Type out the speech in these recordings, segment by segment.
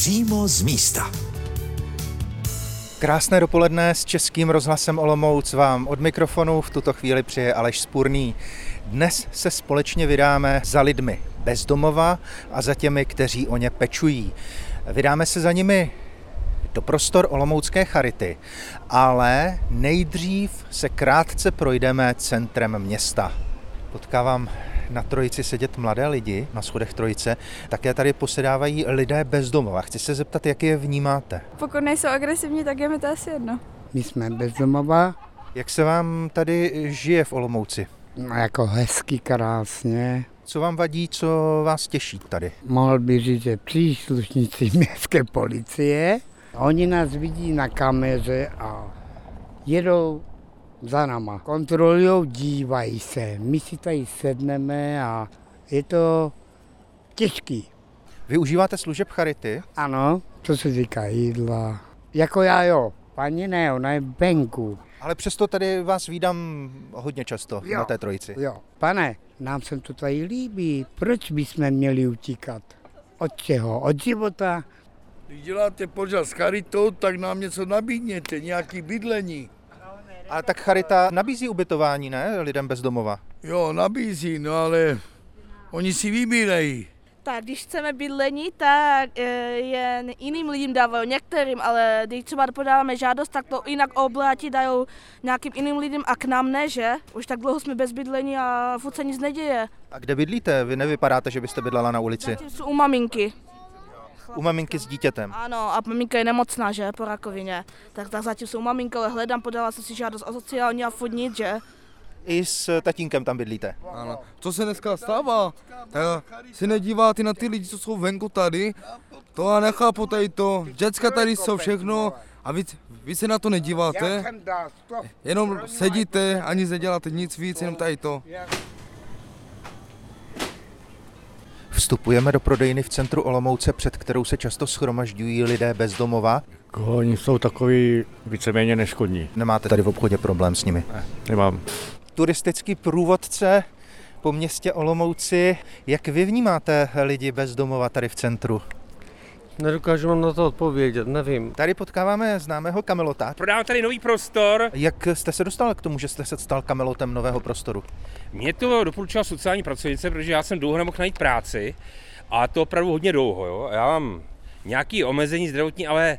Přímo z místa. Krásné dopoledne s Českým rozhlasem Olomouc vám od mikrofonu v tuto chvíli přeje Aleš Spurný. Dnes se společně vydáme za lidmi bezdomova a za těmi, kteří o ně pečují. Vydáme se za nimi do prostor Olomoucké charity, ale nejdřív se krátce projdeme centrem města. Potkávám na trojici sedět mladé lidi na schodech trojice, také tady posedávají lidé bezdomova. Chci se zeptat, jak je vnímáte? Pokud nejsou agresivní, tak je mi to asi jedno. My jsme bezdomova, Jak se vám tady žije v Olomouci? no jako hezky, krásně. Co vám vadí, co vás těší tady? Mohl by říct, že příslušníci městské policie, oni nás vidí na kameře a jedou za náma. Kontrolují, dívají se. My si tady sedneme a je to těžký. Využíváte služeb charity? Ano, co se týká jídla. Jako já jo, paní ne, ona je venku. Ale přesto tady vás vídám hodně často Jo. na té trojici. Jo, pane, nám se to tady líbí. Proč bychom měli utíkat? Od čeho? Od života? Když děláte pořád s charitou, tak nám něco nabídněte, nějaký bydlení. A tak charita nabízí ubytování, ne, lidem bezdomova? Jo, nabízí, no ale oni si vybírají. Tak když chceme bydlení, tak eh, jen jiným lidem dávají, některým, ale když třeba podáváme žádost, tak to jinak obrátí, dají nějakým jiným lidem a k nám ne, že? Už tak dlouho jsme bez bydlení a furt se nic neděje. A kde bydlíte? Vy nevypadáte, že byste bydlela na ulici. Zatím jsou u maminky. U maminky s dítětem. Ano, a maminka je nemocná, že, po rakovině. Tak, tak zatím jsou u maminky, ale hledám, podala jsem si žádost o sociální a nic, že? I s tatínkem tam bydlíte. Ano. Co se dneska stává? Tak si nedíváte na ty lidi, co jsou venku tady? To já nechápu tady to. Děcka tady jsou všechno a vy, vy se na to nedíváte? Jenom sedíte a nic neděláte, nic víc, jenom tady to. Vstupujeme do prodejny v centru Olomouce, před kterou se často schromažďují lidé bezdomova. Oni jsou takový víceméně neškodní. Nemáte tady v obchodě problém s nimi. Nemám. Turistický průvodce po městě Olomouci. Jak vy vnímáte lidi bezdomova tady v centru? Nedokážu vám na to odpovědět, nevím. Tady potkáváme známého kamelota. Prodávám tady nový prostor. Jak jste se dostal k tomu, že jste se stal kamelotem nového prostoru? Mě to doporučila sociální pracovnice, protože já jsem dlouho nemohl najít práci a to opravdu hodně dlouho. Jo? Já mám nějaké omezení zdravotní, ale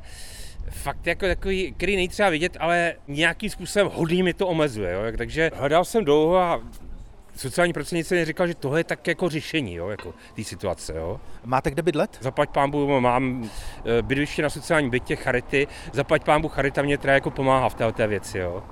fakt jako takový, který nejtřeba vidět, ale nějakým způsobem hodně mi to omezuje. Jo? Takže hledal jsem dlouho a sociální pracovnice mi říkala, že tohle je tak jako řešení jo? Jako té situace. Jo? Máte kde bydlet? Zaplať pámbu, mám eh, bydliště na sociálním bytě Charity, zaplať pámbu Charita mě teda jako pomáhá v této věci. Jo?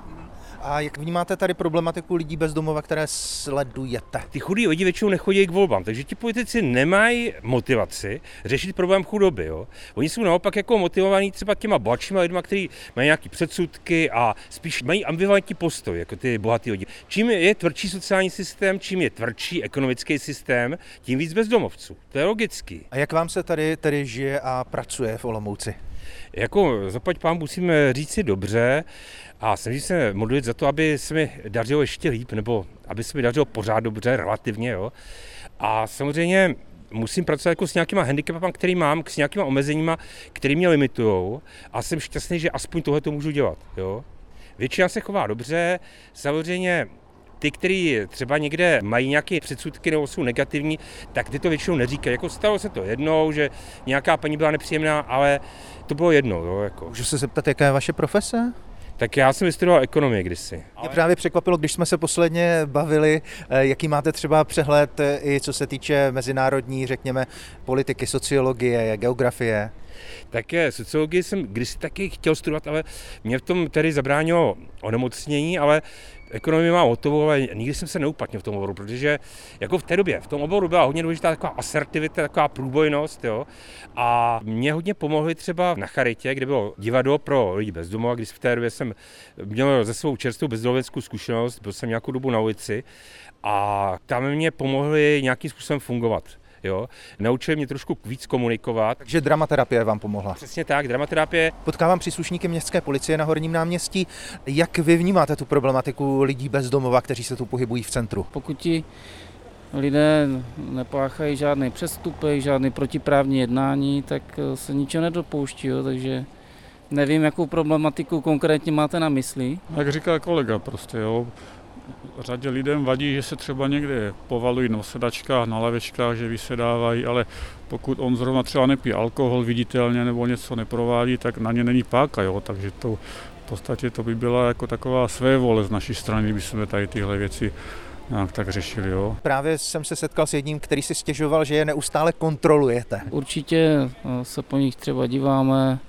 A jak vnímáte tady problematiku lidí bezdomova, které sledujete? Ty chudí lidi většinou nechodí k volbám, takže ti politici nemají motivaci řešit problém chudoby. Jo? Oni jsou naopak jako motivovaní třeba těma bohatšíma lidma, kteří mají nějaké předsudky a spíš mají ambivalentní postoj, jako ty bohatý lidi. Čím je tvrdší sociální systém, čím je tvrdší ekonomický systém, tím víc bezdomovců. To je logický. A jak vám se tady, tady žije a pracuje v Olomouci? Jako zaplať pán musíme říct si dobře a snažím se modlit za to, aby se mi dařilo ještě líp, nebo aby se mi dařilo pořád dobře, relativně. Jo. A samozřejmě musím pracovat jako s nějakýma handicapama, který mám, s nějakýma omezeníma, které mě limitují a jsem šťastný, že aspoň tohle to můžu dělat. Jo. Většina se chová dobře, samozřejmě ty, kteří třeba někde mají nějaké předsudky nebo jsou negativní, tak ty to většinou neříkají. Jako stalo se to jednou, že nějaká paní byla nepříjemná, ale to bylo jednou. Jo, jako. Můžu se zeptat, jaká je vaše profese? Tak já jsem vystudoval ekonomii kdysi. Mě právě překvapilo, když jsme se posledně bavili, eh, jaký máte třeba přehled eh, i co se týče mezinárodní, řekněme, politiky, sociologie, geografie. Tak je, sociologii jsem kdysi taky chtěl studovat, ale mě v tom tedy zabránilo onemocnění, ale ekonomii mám hotovou, ale nikdy jsem se neuplatnil v tom oboru, protože jako v té době, v tom oboru byla hodně důležitá taková asertivita, taková průbojnost, jo. A mě hodně pomohly třeba na Charitě, kde bylo divadlo pro lidi bez domova, když v té době jsem měl ze svou čerstvou bezdomoveckou zkušenost, byl jsem nějakou dobu na ulici a tam mě pomohly nějakým způsobem fungovat. Jo? Naučili mě trošku víc komunikovat. Takže dramaterapie vám pomohla. Přesně tak, dramaterapie. Potkávám příslušníky městské policie na Horním náměstí. Jak vy vnímáte tu problematiku lidí bez domova, kteří se tu pohybují v centru? Pokud ti lidé nepáchají žádné přestupy, žádné protiprávní jednání, tak se ničeho nedopouští, jo, takže nevím, jakou problematiku konkrétně máte na mysli. Jak říká kolega prostě, jo, řadě lidem vadí, že se třeba někde povalují na sedačkách, na lavečkách, že vysedávají, ale pokud on zrovna třeba nepí alkohol viditelně nebo něco neprovádí, tak na ně není páka, jo, takže to v podstatě to by byla jako taková své vole z naší strany, kdyby jsme tady tyhle věci nějak tak řešili. Jo. Právě jsem se setkal s jedním, který si stěžoval, že je neustále kontrolujete. Určitě eh, se po nich třeba díváme,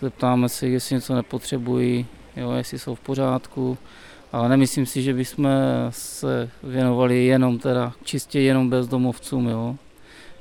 zeptáme se, jestli něco nepotřebují, jo, jestli jsou v pořádku, ale nemyslím si, že bychom se věnovali jenom teda čistě jenom bezdomovcům. Jo.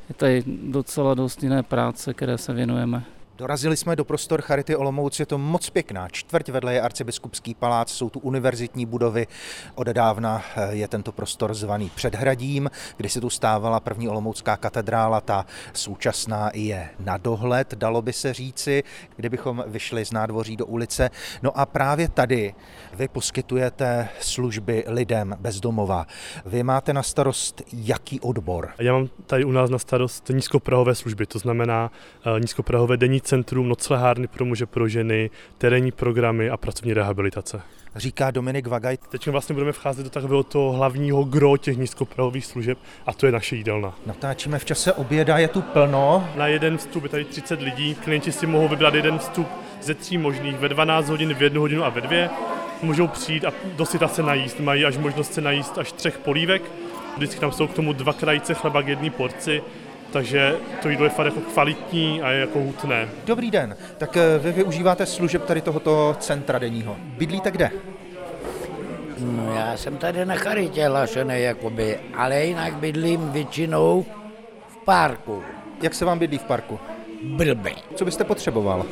Je tady docela dost jiné práce, které se věnujeme. Dorazili jsme do prostor Charity Olomouc, je to moc pěkná čtvrť, vedle je arcibiskupský palác, jsou tu univerzitní budovy. Odedávna eh, je tento prostor zvaný Předhradím, kdy se tu stávala první olomoucká katedrála, ta současná je na dohled, dalo by se říci, kdybychom vyšli z nádvoří do ulice. No a právě tady vy poskytujete služby lidem bezdomova. Vy máte na starost jaký odbor? Já mám tady u nás na starost nízkoprahové služby, to znamená eh, nízkoprahové denní centrum, noclehárny pro muže, pro ženy, terénní programy a pracovní rehabilitace. Říká Dominik Vagaj. Teď vlastně budeme vcházet do takového toho hlavního gro těch nízkoprahových služeb a to je naše jídelna. Natáčíme v čase oběda, je tu plno. Na jeden vstup je tady 30 lidí, klienti si mohou vybrat jeden vstup ze tří možných, ve 12 hodin, v 1 hodinu a ve dvě. Můžou přijít a dosyta se najíst, mají až možnost se najíst až třech polívek. Vždycky tam jsou k tomu dva krajice chleba k jedné porci takže to jídlo je fakt jako kvalitní a je jako hutné. Dobrý den, tak eh, vy využíváte služeb tady tohoto centra denního. Bydlíte kde? No, já jsem tady na charitě hlašený, jakoby, ale jinak bydlím většinou v parku. Jak se vám bydlí v parku? Blbě. Co byste potřeboval?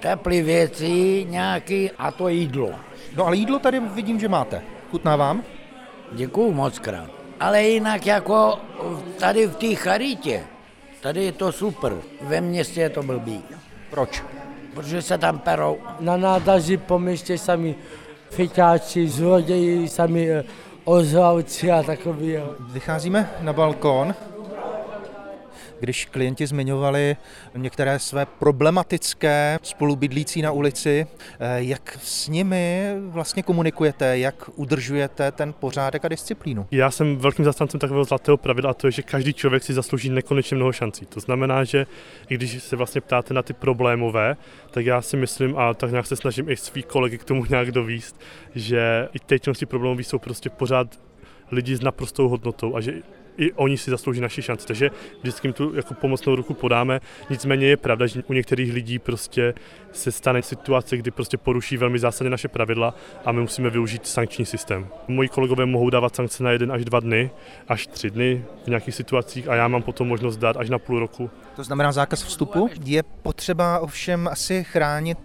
Teplý věci, nějaký a to jídlo. No ale jídlo tady vidím, že máte. Chutná vám? Děkuju moc krát. Ale jinak jako tady v té charitě, tady je to super. Ve městě je to blbý. Proč? Protože se tam perou. Na nádaži po městě sami fyťáči, zloději, sami eh, ozlavci a takový. Vycházíme na balkon když klienti zmiňovali některé své problematické spolubydlící na ulici, eh, jak s nimi vlastně komunikujete, jak udržujete ten pořádek a disciplínu? Já jsem velkým zastancem takového zlatého pravidla a to je, že každý člověk si zaslouží nekonečně mnoho šancí. To znamená, že i když se vlastně ptáte na ty problémové, tak já si myslím, a tak nějak se snažím i svý kolegy k tomu nějak dovíst, že i ty činnosti problémové jsou prostě pořád lidi s naprostou hodnotou a že i oni si zaslouží naši šanci. Takže vždycky jim tu jako pomocnou ruku podáme. Nicméně je pravda, že u některých lidí prostě se stane situace, kdy prostě poruší velmi zásadně naše pravidla a my musíme využít sankční systém. Moji kolegové mohou dávat sankce na jeden až dva dny, až tři dny v nějakých situacích a já mám potom možnost dát až na půl roku. To znamená zákaz vstupu. Je potřeba ovšem asi chránit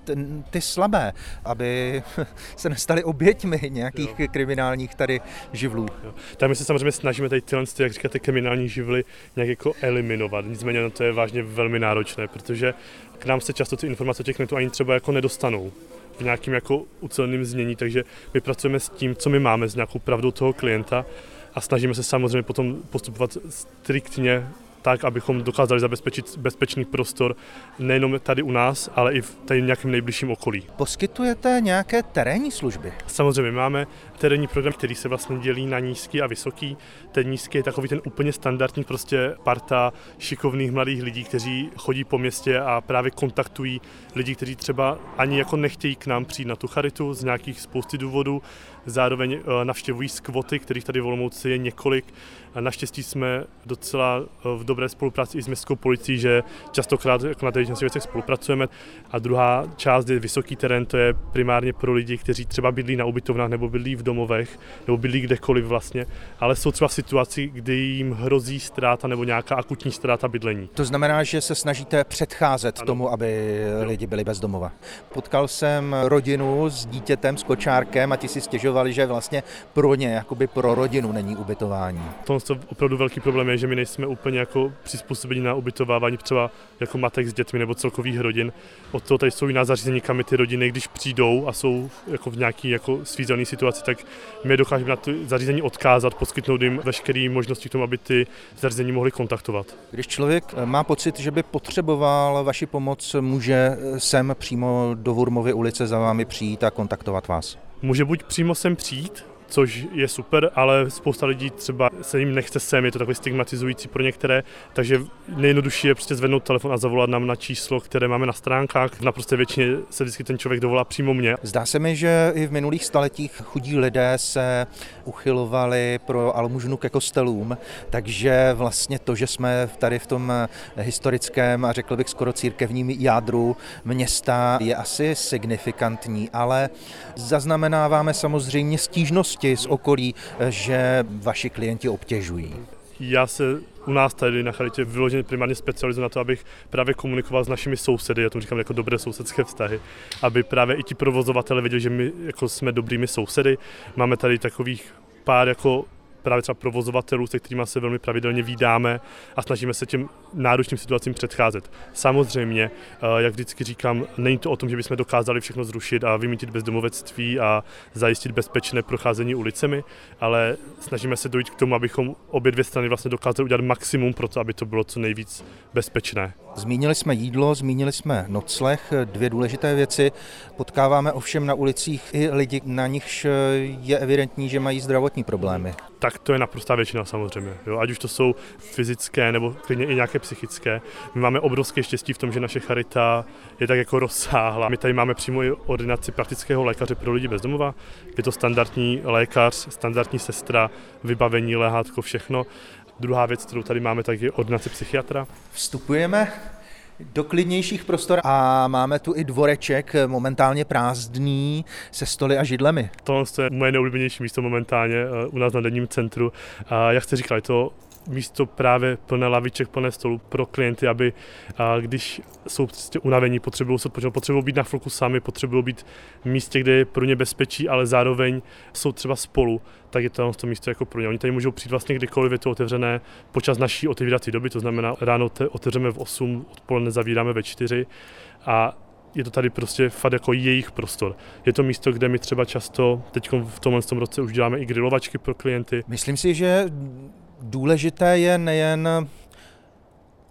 ty slabé, aby se nestali oběťmi nějakých jo. kriminálních tady živlů. Jo. Tak my se samozřejmě snažíme tady tyhle, jak říkáte, kriminální živly nějak jako eliminovat. Nicméně no to je vážně velmi náročné, protože k nám se často ty informace těch netů ani třeba jako nedostanou v nějakým jako uceleným znění, takže my pracujeme s tím, co my máme, s nějakou pravdou toho klienta a snažíme se samozřejmě potom postupovat striktně tak, abychom dokázali zabezpečit bezpečný prostor nejenom tady u nás, ale i v tady nějakém nejbližším okolí. Poskytujete nějaké terénní služby? Samozřejmě, máme terénní program, který se vlastně dělí na nízký a vysoký. Ten nízký je takový ten úplně standardní prostě parta šikovných mladých lidí, kteří chodí po městě a právě kontaktují lidi, kteří třeba ani jako nechtějí k nám přijít na tu charitu z nějakých spousty důvodů, zároveň eh, navštěvují skvoty, kterých tady v Olomouci je několik. Naštěstí jsme docela eh, v dobré spolupráci i s městskou policií, že častokrát jako na těch věcech spolupracujeme. A druhá část je vysoký terén, to je primárně pro lidi, kteří třeba bydlí na ubytovnách nebo bydlí v domovech, nebo bydlí kdekoliv vlastně, ale jsou třeba v situaci, kdy jim hrozí ztráta nebo nějaká akutní ztráta bydlení. To znamená, že se snažíte předcházet ano. tomu, aby lidi byli bez domova. Potkal jsem rodinu s dítětem, s kočárkem a ti si stěžovali, že vlastně pro ně, jakoby pro rodinu není ubytování. To opravdu velký problém je, že my nejsme úplně jako přizpůsobení na ubytovávání třeba jako matek s dětmi nebo celkových rodin. Od toho tady jsou jiná zařízení, kam ty rodiny, když přijdou a jsou jako v nějaký jako svízelné situaci, tak my dokážeme na to zařízení odkázat, poskytnout jim veškeré možnosti k tomu, aby ty zařízení mohly kontaktovat. Když člověk má pocit, že by potřeboval vaši pomoc, může sem přímo do Vurmovy ulice za vámi přijít a kontaktovat vás? Může buď přímo sem přijít, což je super, ale spousta lidí třeba se jim nechce sem, je to takový stigmatizující pro některé, takže nejjednodušší je prostě zvednout telefon a zavolat nám na číslo, které máme na stránkách. V naprosté většině se vždycky ten člověk dovolá přímo mě. Zdá se mi, že i v minulých staletích chudí lidé se uchylovali pro almužnu ke kostelům, takže vlastně to, že jsme tady v tom historickém a řekl bych skoro církevním jádru města je asi signifikantní, ale zaznamenáváme samozřejmě stížnost zkušenosti z okolí, že vaši klienti obtěžují? Já se u nás tady na Charitě vyloženě primárně specializuji na to, abych právě komunikoval s našimi sousedy, já to říkám jako dobré sousedské vztahy, aby právě i ti provozovatele věděli, že my jako jsme dobrými sousedy. Máme tady takových pár jako právě třeba provozovatelů, se kterými se velmi pravidelně výdáme a snažíme se těm náročným situacím předcházet. Samozřejmě, eh, jak vždycky říkám, není to o tom, že bychom dokázali všechno zrušit a vymítit bezdomovectví a zajistit bezpečné procházení ulicemi, ale snažíme se dojít k tomu, abychom obě dvě strany vlastně dokázali udělat maximum pro to, aby to bylo co nejvíc bezpečné. Zmínili jsme jídlo, zmínili jsme nocleh, dvě důležité věci. Potkáváme ovšem na ulicích i lidi, na nichž je evidentní, že mají zdravotní problémy. Tak to je naprostá většina samozřejmě. Jo? Ať už to jsou fyzické nebo klidně i nějaké psychické. My máme obrovské štěstí v tom, že naše charita je tak jako rozsáhla. My tady máme přímo i ordinaci praktického lékaře pro lidi bezdomova. Je to standardní lékař, standardní sestra, vybavení, lehátko, všechno. Druhá věc, kterou tady máme, tak je ordinace psychiatra. Vstupujeme do klidnějších prostor a máme tu i dvoreček momentálně prázdný se stoly a židlemi. Tohle je moje nejoblíbenější místo momentálně eh, u nás na denním centru. A jak jste říkal, je to místo právě plné laviček, plné stolů pro klienty, aby když jsou prostě unavení, potřebují se odpočinout, potřebují být na chvilku sami, potřebují být v místě, kde je pro ně bezpečí, ale zároveň jsou třeba spolu, tak je to to místo jako pro ně. Oni tady můžou přijít vlastně kdykoliv, je to otevřené počas naší otevírací doby, to znamená ráno otevřeme v 8, odpoledne zavíráme ve 4 a je to tady prostě fakt jako jejich prostor. Je to místo, kde my třeba často, teď v tomhle tom roce už děláme i grilovačky pro klienty. Myslím si, že důležité je nejen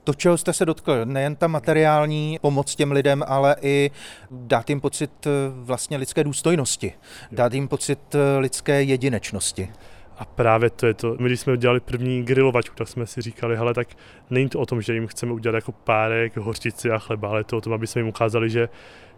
to, čeho jste se dotkl, nejen ta materiální pomoc těm lidem, ale i dát jim pocit eh, vlastně lidské důstojnosti, dát jim pocit eh, lidské jedinečnosti. A právě to je to, my když jsme dělali první grilovačku, tak jsme si říkali, hele, tak není to o tom, že jim chceme udělat jako párek, hořčici a chleba, ale je to o tom, aby jsme jim ukázali, že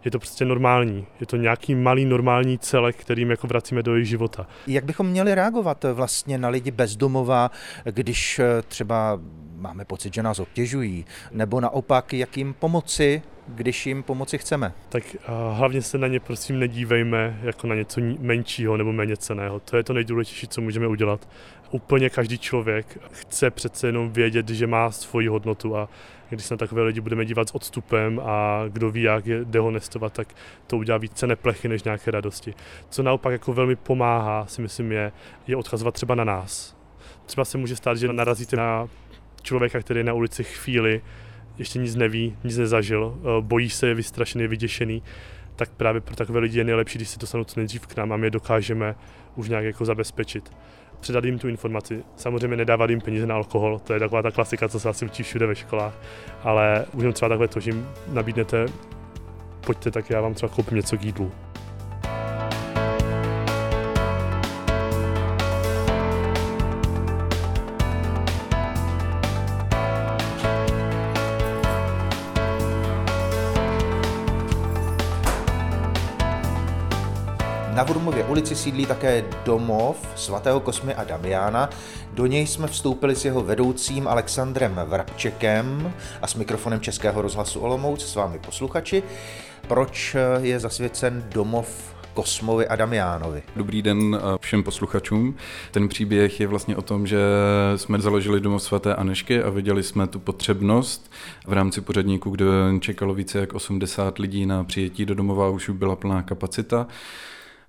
je to prostě normální. Je to nějaký malý normální celek, kterým jako vracíme do jejich života. Jak bychom měli reagovat vlastně na lidi bezdomova, když eh, třeba máme pocit, že nás obtěžují, nebo naopak, jak jim pomoci, když jim pomoci chceme. Tak uh, hlavně se na ně prosím nedívejme jako na něco menšího nebo méně ceného. To je to nejdůležitější, co můžeme udělat. Úplně každý člověk chce přece jenom vědět, že má svoji hodnotu a když se na takové lidi budeme dívat s odstupem a kdo ví, jak je dehonestovat, tak to udělá více neplechy než nějaké radosti. Co naopak jako velmi pomáhá, si myslím, je, je odkazovat třeba na nás. Třeba se může stát, že narazíte na člověka, který je na ulici chvíli, ještě nic neví, nic nezažil, eh, bojí se, je vystrašený, je vyděšený, tak právě pro takové lidi je nejlepší, když si dostanou co nejdřív k nám a my je dokážeme už nějak jako zabezpečit. Předat jim tu informaci. Samozřejmě nedávat jim peníze na alkohol, to je taková ta klasika, co se asi učí všude ve školách, ale už třeba takhle to, že jim nabídnete, pojďte, tak já vám třeba koupím něco k jídlu. Ulici sídlí také domov svatého Kosmy a Damiana. Do něj jsme vstoupili s jeho vedoucím Alexandrem Vrabčekem a s mikrofonem Českého rozhlasu Olomouc s vámi posluchači. Proč je zasvěcen domov Kosmovi a Damiánovi. Dobrý den všem posluchačům. Ten příběh je vlastně o tom, že jsme založili domov svaté Anešky a viděli jsme tu potřebnost v rámci pořadníku, kde čekalo více jak 80 lidí na přijetí do domova, už byla plná kapacita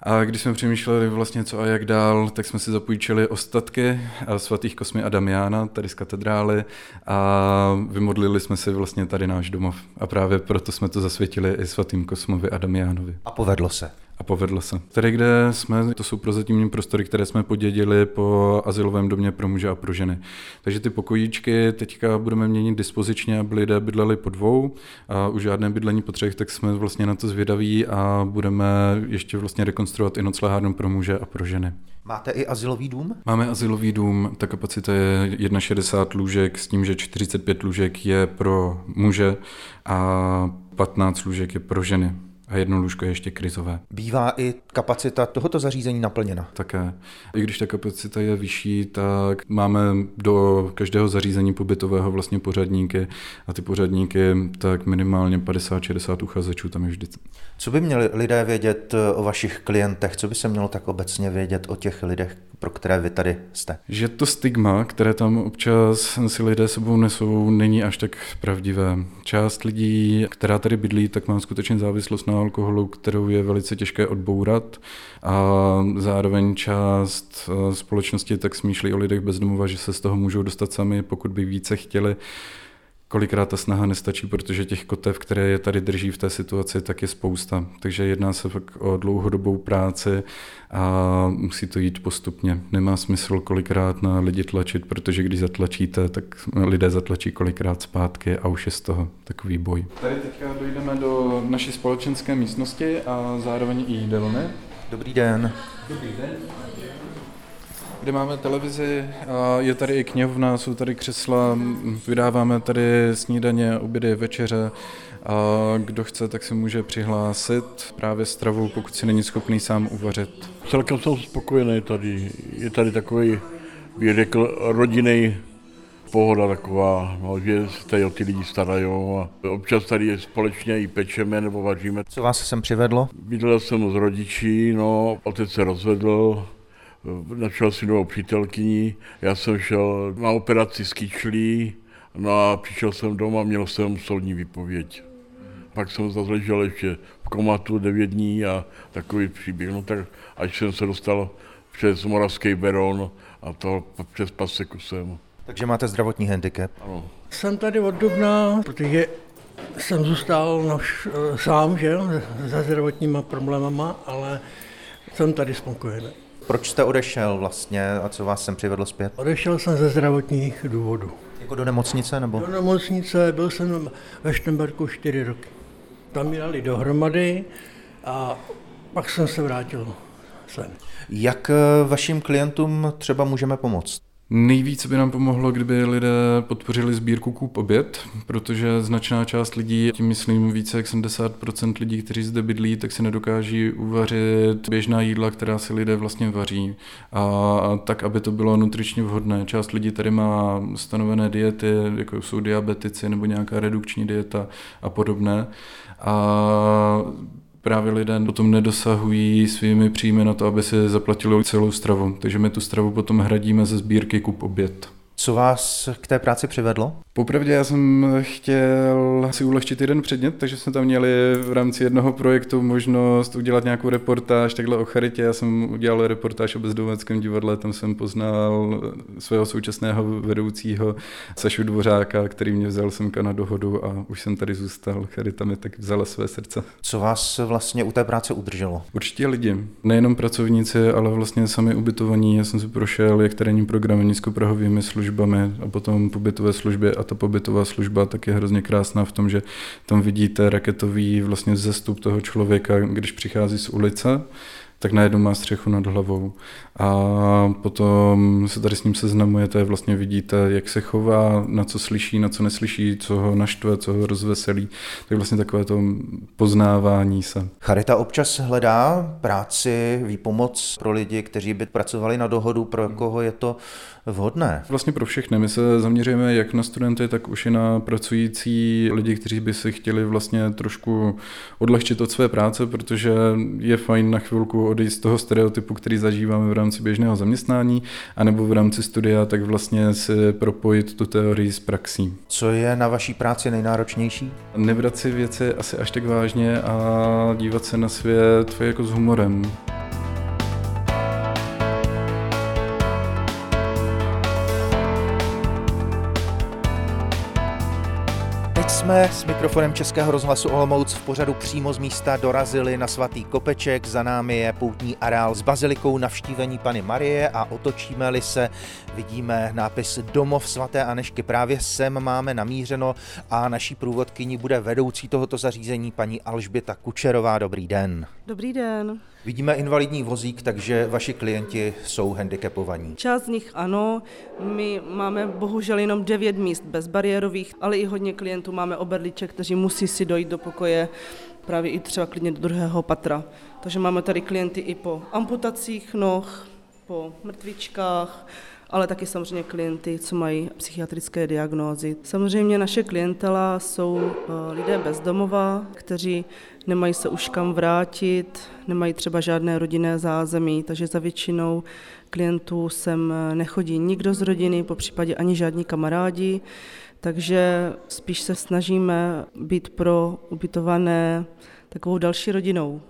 A když jsme přemýšleli vlastně co a jak dál, tak jsme si zapůjčili ostatky svatých Kosmy a Damiana, tady z katedrály a vymodlili jsme si vlastně tady náš domov. A právě proto jsme to zasvětili i svatým Kosmovi a Damianovi. A povedlo se. A povedlo se. Tady, kde jsme, to jsou prozatímní prostory, které jsme podědili po asilovém domě pro muže a pro ženy. Takže ty pokojíčky teďka budeme měnit dispozičně, aby lidé bydleli po dvou a už žádné bydlení po třech, tak jsme vlastně na to zvědaví a budeme ještě vlastně rekonstruovat i noclehárnu pro muže a pro ženy. Máte i asilový dům? Máme asilový dům, ta kapacita je 61 lůžek s tím, že 45 lůžek je pro muže a 15 lůžek je pro ženy a jedno lůžko je ještě krizové. Bývá i kapacita tohoto zařízení naplněna? Také. I když ta kapacita je vyšší, tak máme do každého zařízení pobytového vlastně pořadníky a ty pořadníky tak minimálně 50-60 uchazečů tam je vždy. Co by měli lidé vědět o vašich klientech? Co by se mělo tak obecně vědět o těch lidech, pro které vy tady jste? Že to stigma, které tam občas si lidé sebou nesou, není až tak pravdivé. Část lidí, která tady bydlí, tak má skutečně závislost na alkoholu, kterou je velice těžké odbourat a zároveň část eh, společnosti tak smýšlí o lidech bezdomova, že se z toho můžou dostat sami, pokud by více chtěli kolikrát ta snaha nestačí, protože těch kotev, které je tady drží v té situaci, tak je spousta. Takže jedná se fakt o dlouhodobou práci a musí to jít postupně. Nemá smysl kolikrát na lidi tlačit, protože když zatlačíte, tak lidé zatlačí kolikrát zpátky a už je z toho takový boj. Tady teďka dojdeme do naší společenské místnosti a zároveň i jídelny. Dobrý den. Dobrý den kde máme televizi a je tady i knihovna, jsou tady křesla, vydáváme tady snídaně, obědy, večeře a kdo chce, tak si může přihlásit právě stravu, pokud si není schopný sám uvařit. Celkem jsem spokojený tady. Je tady takový, bych řekl, rodinný pohoda taková, no, že se tady o ty lidi starají a občas tady společně i pečeme nebo vaříme. Co vás sem přivedlo? Bydlel jsem s rodičí, no, otec se rozvedl, Našel si novou přítelkyni, já jsem šel na operaci s kyčlí, no a přišel jsem doma, měl jsem soudní výpověď. Pak jsem zase ležel ještě v komatu 9 dní a takový příběh. No tak až jsem se dostal přes Moravský Beron a to přes Paseku jsem. Takže máte zdravotní handicap? Ano. Jsem tady od Dubna, protože jsem zůstal nož, sám, že jo, se zdravotníma problémama, ale jsem tady spokojený. Proč jste odešel vlastně a co vás sem přivedlo zpět? Odešel jsem ze zdravotních důvodů. Jako do nemocnice nebo? Do nemocnice, byl jsem ve Štemberku čtyři roky. Tam mi dali dohromady a pak jsem se vrátil sem. Jak eh, vašim klientům třeba můžeme pomoct? Nejvíce by nám pomohlo, kdyby lidé podpořili sbírku Kup oběd, protože značná část lidí, tím myslím více jak 70% lidí, kteří zde bydlí, tak si nedokáží uvařit běžná jídla, která si lidé vlastně vaří. A tak, aby to bylo nutričně vhodné. Část lidí tady má stanovené diety, jako jsou diabetici nebo nějaká redukční dieta a podobné. A právě lidé potom nedosahují svými příjmy na to, aby si zaplatili celou stravu. Takže my tu stravu potom hradíme ze sbírky kup oběd. Co vás k té práci přivedlo? Popravdě já jsem chtěl si ulehčit jeden předmět, takže jsme tam měli v rámci jednoho projektu možnost udělat nějakou reportáž takhle o charitě. Já jsem udělal reportáž o bezdomovském divadle, tam jsem poznal svého současného vedoucího Sašu Dvořáka, který mě vzal semka na dohodu a už jsem tady zůstal. Charita mi tak vzala své srdce. Co vás vlastně u té práce udrželo? Určitě lidi. Nejenom pracovníci, ale vlastně sami ubytovaní. Já jsem si prošel jak terénní programy nízkoprahovými službami a potom pobytové služby a ta pobytová služba tak je hrozně krásná v tom, že tam vidíte raketový vlastně zestup toho člověka, když přichází z ulice, tak najednou má střechu nad hlavou. A potom se tady s ním seznamujete, vlastně vidíte, jak se chová, na co slyší, na co neslyší, co ho naštve, co ho rozveselí. Tak vlastně takové to poznávání se. Charita občas hledá práci, výpomoc pro lidi, kteří by pracovali na dohodu, pro koho je to vhodné? Vlastně pro všechny. My se zaměřujeme jak na studenty, tak už i na pracující lidi, kteří by si chtěli vlastně trošku odlehčit od své práce, protože je fajn na chvilku odejít z toho stereotypu, který zažíváme v rámci běžného zaměstnání, anebo v rámci studia, tak vlastně si propojit tu teorii s praxí. Co je na vaší práci nejnáročnější? Nebrat si věci asi až tak vážně a dívat se na svět jako s humorem. Jsme s mikrofonem Českého rozhlasu Olomouc v pořadu přímo z místa dorazili na svatý Kopeček. Za námi je poutní areál s bazilikou navštívení Pany Marie a otočíme-li se, vidíme nápis Domov svaté Anešky. Právě sem máme namířeno a naší průvodkyní bude vedoucí tohoto zařízení paní Alžběta Kučerová. Dobrý den. Dobrý den. Vidíme invalidní vozík, takže vaši klienti jsou handicapovaní. Část z nich ano, my máme bohužel jenom 9 míst bezbariérových, ale i hodně klientů máme oberliče, kteří musí si dojít do pokoje právě i třeba klidně do druhého patra. Takže máme tady klienty i po amputacích noh, po mrtvičkách, ale taky samozřejmě klienty, co mají psychiatrické diagnózy. Samozřejmě naše klientela jsou eh, lidé bezdomova, kteří nemají se už kam vrátit, nemají třeba žádné rodinné zázemí, takže za většinou klientů sem eh, nechodí nikdo z rodiny, po případě ani žádní kamarádi, takže spíš se snažíme být pro ubytované takovou další rodinou.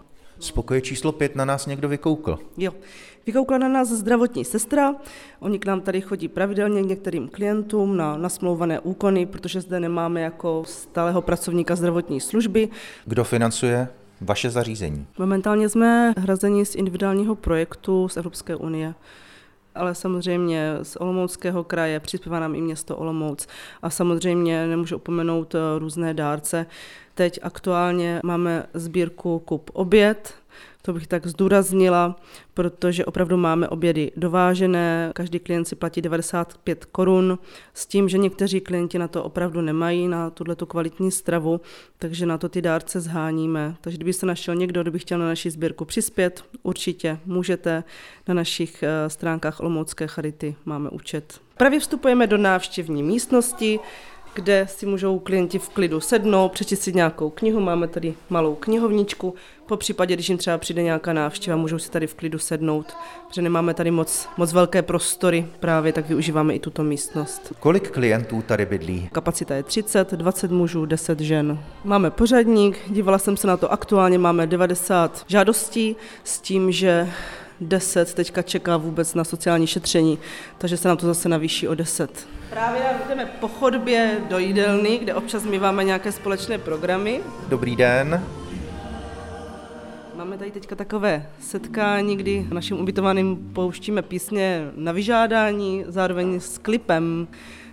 Z pokoje číslo 5 na nás někdo vykoukl. Jo, vykoukla na nás zdravotní sestra, oni k nám tady chodí pravidelně k některým klientům na nasmlouvané úkony, protože zde nemáme jako stáleho pracovníka zdravotní služby. Kdo financuje vaše zařízení? Momentálně jsme hrazeni z individuálního projektu z Evropské unie ale samozřejmě z Olomouckého kraje přispívá nám i město Olomouc a samozřejmě nemůžu opomenout eh, různé dárce. Teď aktuálně máme sbírku Kup oběd, to bych tak zdůraznila, protože opravdu máme obědy dovážené, každý klient si platí 95 korun, s tím, že někteří klienti na to opravdu nemají, na tuhle kvalitní stravu, takže na to ty dárce zháníme. Takže kdyby se našel někdo, kdo by chtěl na naši sběrku přispět, určitě můžete. Na našich eh, stránkách Olomoucké charity máme účet. Právě vstupujeme do návštěvní místnosti, kde si můžou klienti v klidu sednout, přečíst si nějakou knihu. Máme tady malou knihovničku. Po případě, když jim třeba přijde nějaká návštěva, můžou si tady v klidu sednout, protože nemáme tady moc, moc velké prostory právě, tak využíváme i tuto místnost. Kolik klientů tady bydlí? Kapacita je 30, 20 mužů, 10 žen. Máme pořadník, dívala jsem se na to, aktuálně máme 90 žádostí s tím, že 10 teďka čeká vůbec na sociální šetření, takže se nám to zase navýší o 10. Právě jdeme po chodbě do jídelny, kde občas míváme nějaké společné programy. Dobrý den. Máme tady teďka takové setkání, kdy našim ubytovaným pouštíme písně na vyžádání, zároveň s klipem.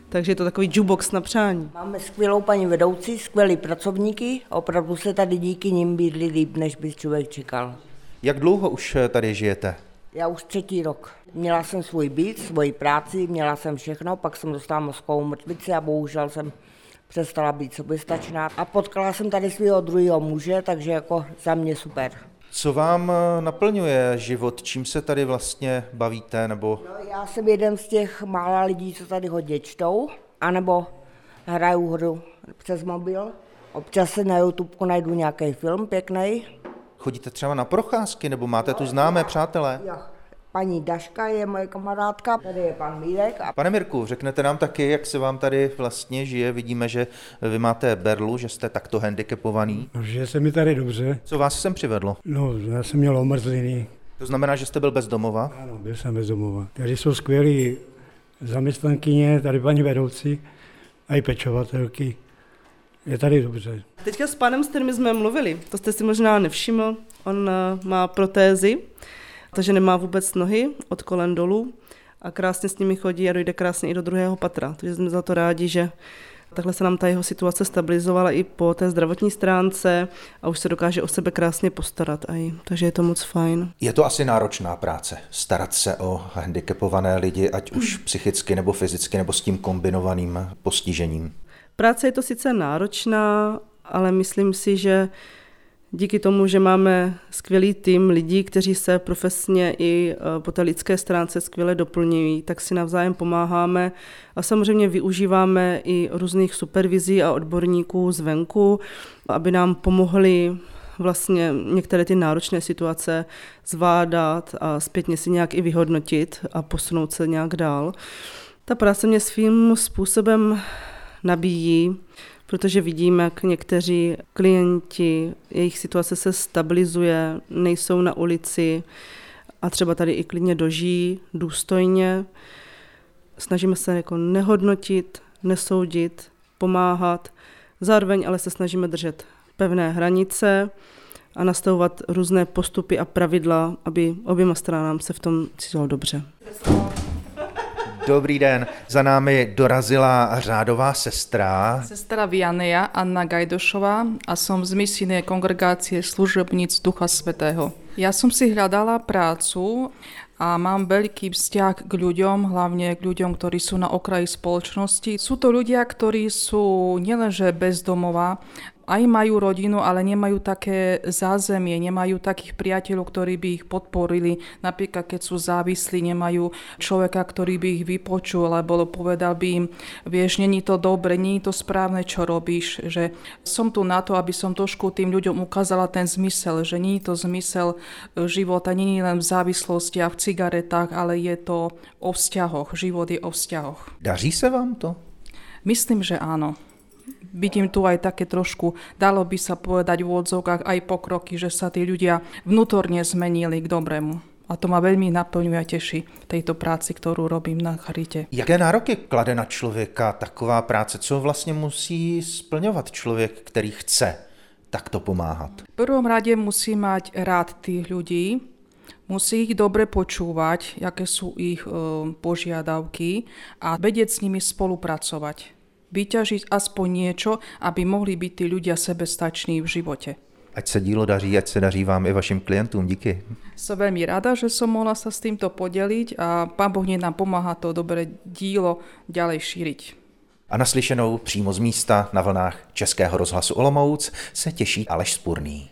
Takže je to takový jukebox na přání. Máme skvělou paní vedoucí, skvělý pracovníky, opravdu se tady díky nim bydlí líp, než by člověk čekal. Jak dlouho už tady žijete? Já už třetí rok. Měla jsem svůj byt, svoji práci, měla jsem všechno, pak jsem dostala mozkovou mrtvici a bohužel jsem přestala být soběstačná. A potkala jsem tady svého druhého muže, takže jako za mě super. Co vám eh, naplňuje život? Čím se tady vlastně bavíte? Nebo... No, já jsem jeden z těch mála lidí, co tady hodně čtou, anebo hraju hru přes mobil. Občas se na YouTube najdu nějaký film pěkný, Chodíte třeba na procházky, nebo máte tu známé přátelé? Jo. Paní Daška je moje kamarádka, tady je pan Mírek. A... Pane Mirku, řeknete nám taky, jak se vám tady vlastně žije. Vidíme, že vy máte berlu, že jste takto handicapovaný. No, že se mi tady dobře. Co vás sem přivedlo? No, já jsem měl omrzliny. To znamená, že jste byl bezdomova? Ano, byl jsem bezdomova. Tady jsou skvělí zaměstnankyně, tady paní vedoucí a i pečovatelky. Je tady dobře. Teďka s panem, s kterým jsme mluvili, to jste si možná nevšiml, on eh, má protézy, takže nemá vůbec nohy od kolen dolů a krásně s nimi chodí a dojde krásně i do druhého patra. Takže jsme za to rádi, že Takhle se nám ta jeho situace stabilizovala i po té zdravotní stránce a už se dokáže o sebe krásně postarat. Aj, takže je to moc fajn. Je to asi náročná práce, starat se o handicapované lidi, ať už psychicky nebo fyzicky, nebo s tím kombinovaným postižením. Práce je to sice náročná, ale myslím si, že díky tomu, že máme skvělý tým lidí, kteří se profesně i e, po té lidské stránce skvěle doplňují, tak si navzájem pomáháme a samozřejmě využíváme i různých supervizí a odborníků zvenku, aby nám pomohli vlastně některé ty náročné situace zvládat a zpětně si nějak i vyhodnotit a posunout se nějak dál. Ta práce mě svým způsobem nabíjí, protože vidím, jak někteří klienti, jejich situace se stabilizuje, nejsou na ulici a třeba tady i klidně dožijí důstojně. Snažíme se jako nehodnotit, nesoudit, pomáhat, Zároveň ale se snažíme držet pevné hranice a nastavovat různé postupy a pravidla, aby oběma stranám se v tom cítilo dobře. Dobrý den, za námi dorazila řádová sestra. Sestra Vianeja Anna Gajdošová a som z misijnej kongregácie služobníc Ducha Svetého. Ja som si hľadala prácu a mám veľký vzťah k ľuďom, hlavne k ľuďom, ktorí sú na okraji spoločnosti. Sú to ľudia, ktorí sú nielenže bezdomová, aj majú rodinu, ale nemajú také zázemie, nemajú takých priateľov, ktorí by ich podporili. Napríklad, keď sú závislí, nemajú človeka, ktorý by ich vypočul, alebo povedal by im, vieš, není to dobre, není to správne, čo robíš. Že som tu na to, aby som trošku tým ľuďom ukázala ten zmysel, že není to zmysel života, není len v závislosti a v cigaretách, ale je to o vzťahoch. Život je o vzťahoch. Daří se vám to? Myslím, že vidím tu aj také trošku, dalo by sa povedať v odzokách aj pokroky, že sa tí ľudia vnútorne zmenili k dobrému. A to ma veľmi naplňuje a teší tejto práci, ktorú robím na Charite. Jaké nároky klade na člověka taková práce? Co vlastně musí splňovat člověk, který chce takto pomáhat? V prvom rade musí mať rád tých ľudí, musí ich dobre počúvať, aké sú ich e, požiadavky a vedieť s nimi spolupracovať vyťažiť aspoň niečo, aby mohli byť tí ľudia sebestační v živote. Ať se dílo daří, ať se daří vám i vašim klientům. Díky. Som veľmi rada, že som mohla sa s týmto podeliť a Pán Boh nám pomáha to dobré dílo ďalej šíriť. A naslyšenou přímo z místa na vlnách Českého rozhlasu Olomouc se těší Aleš Spurný.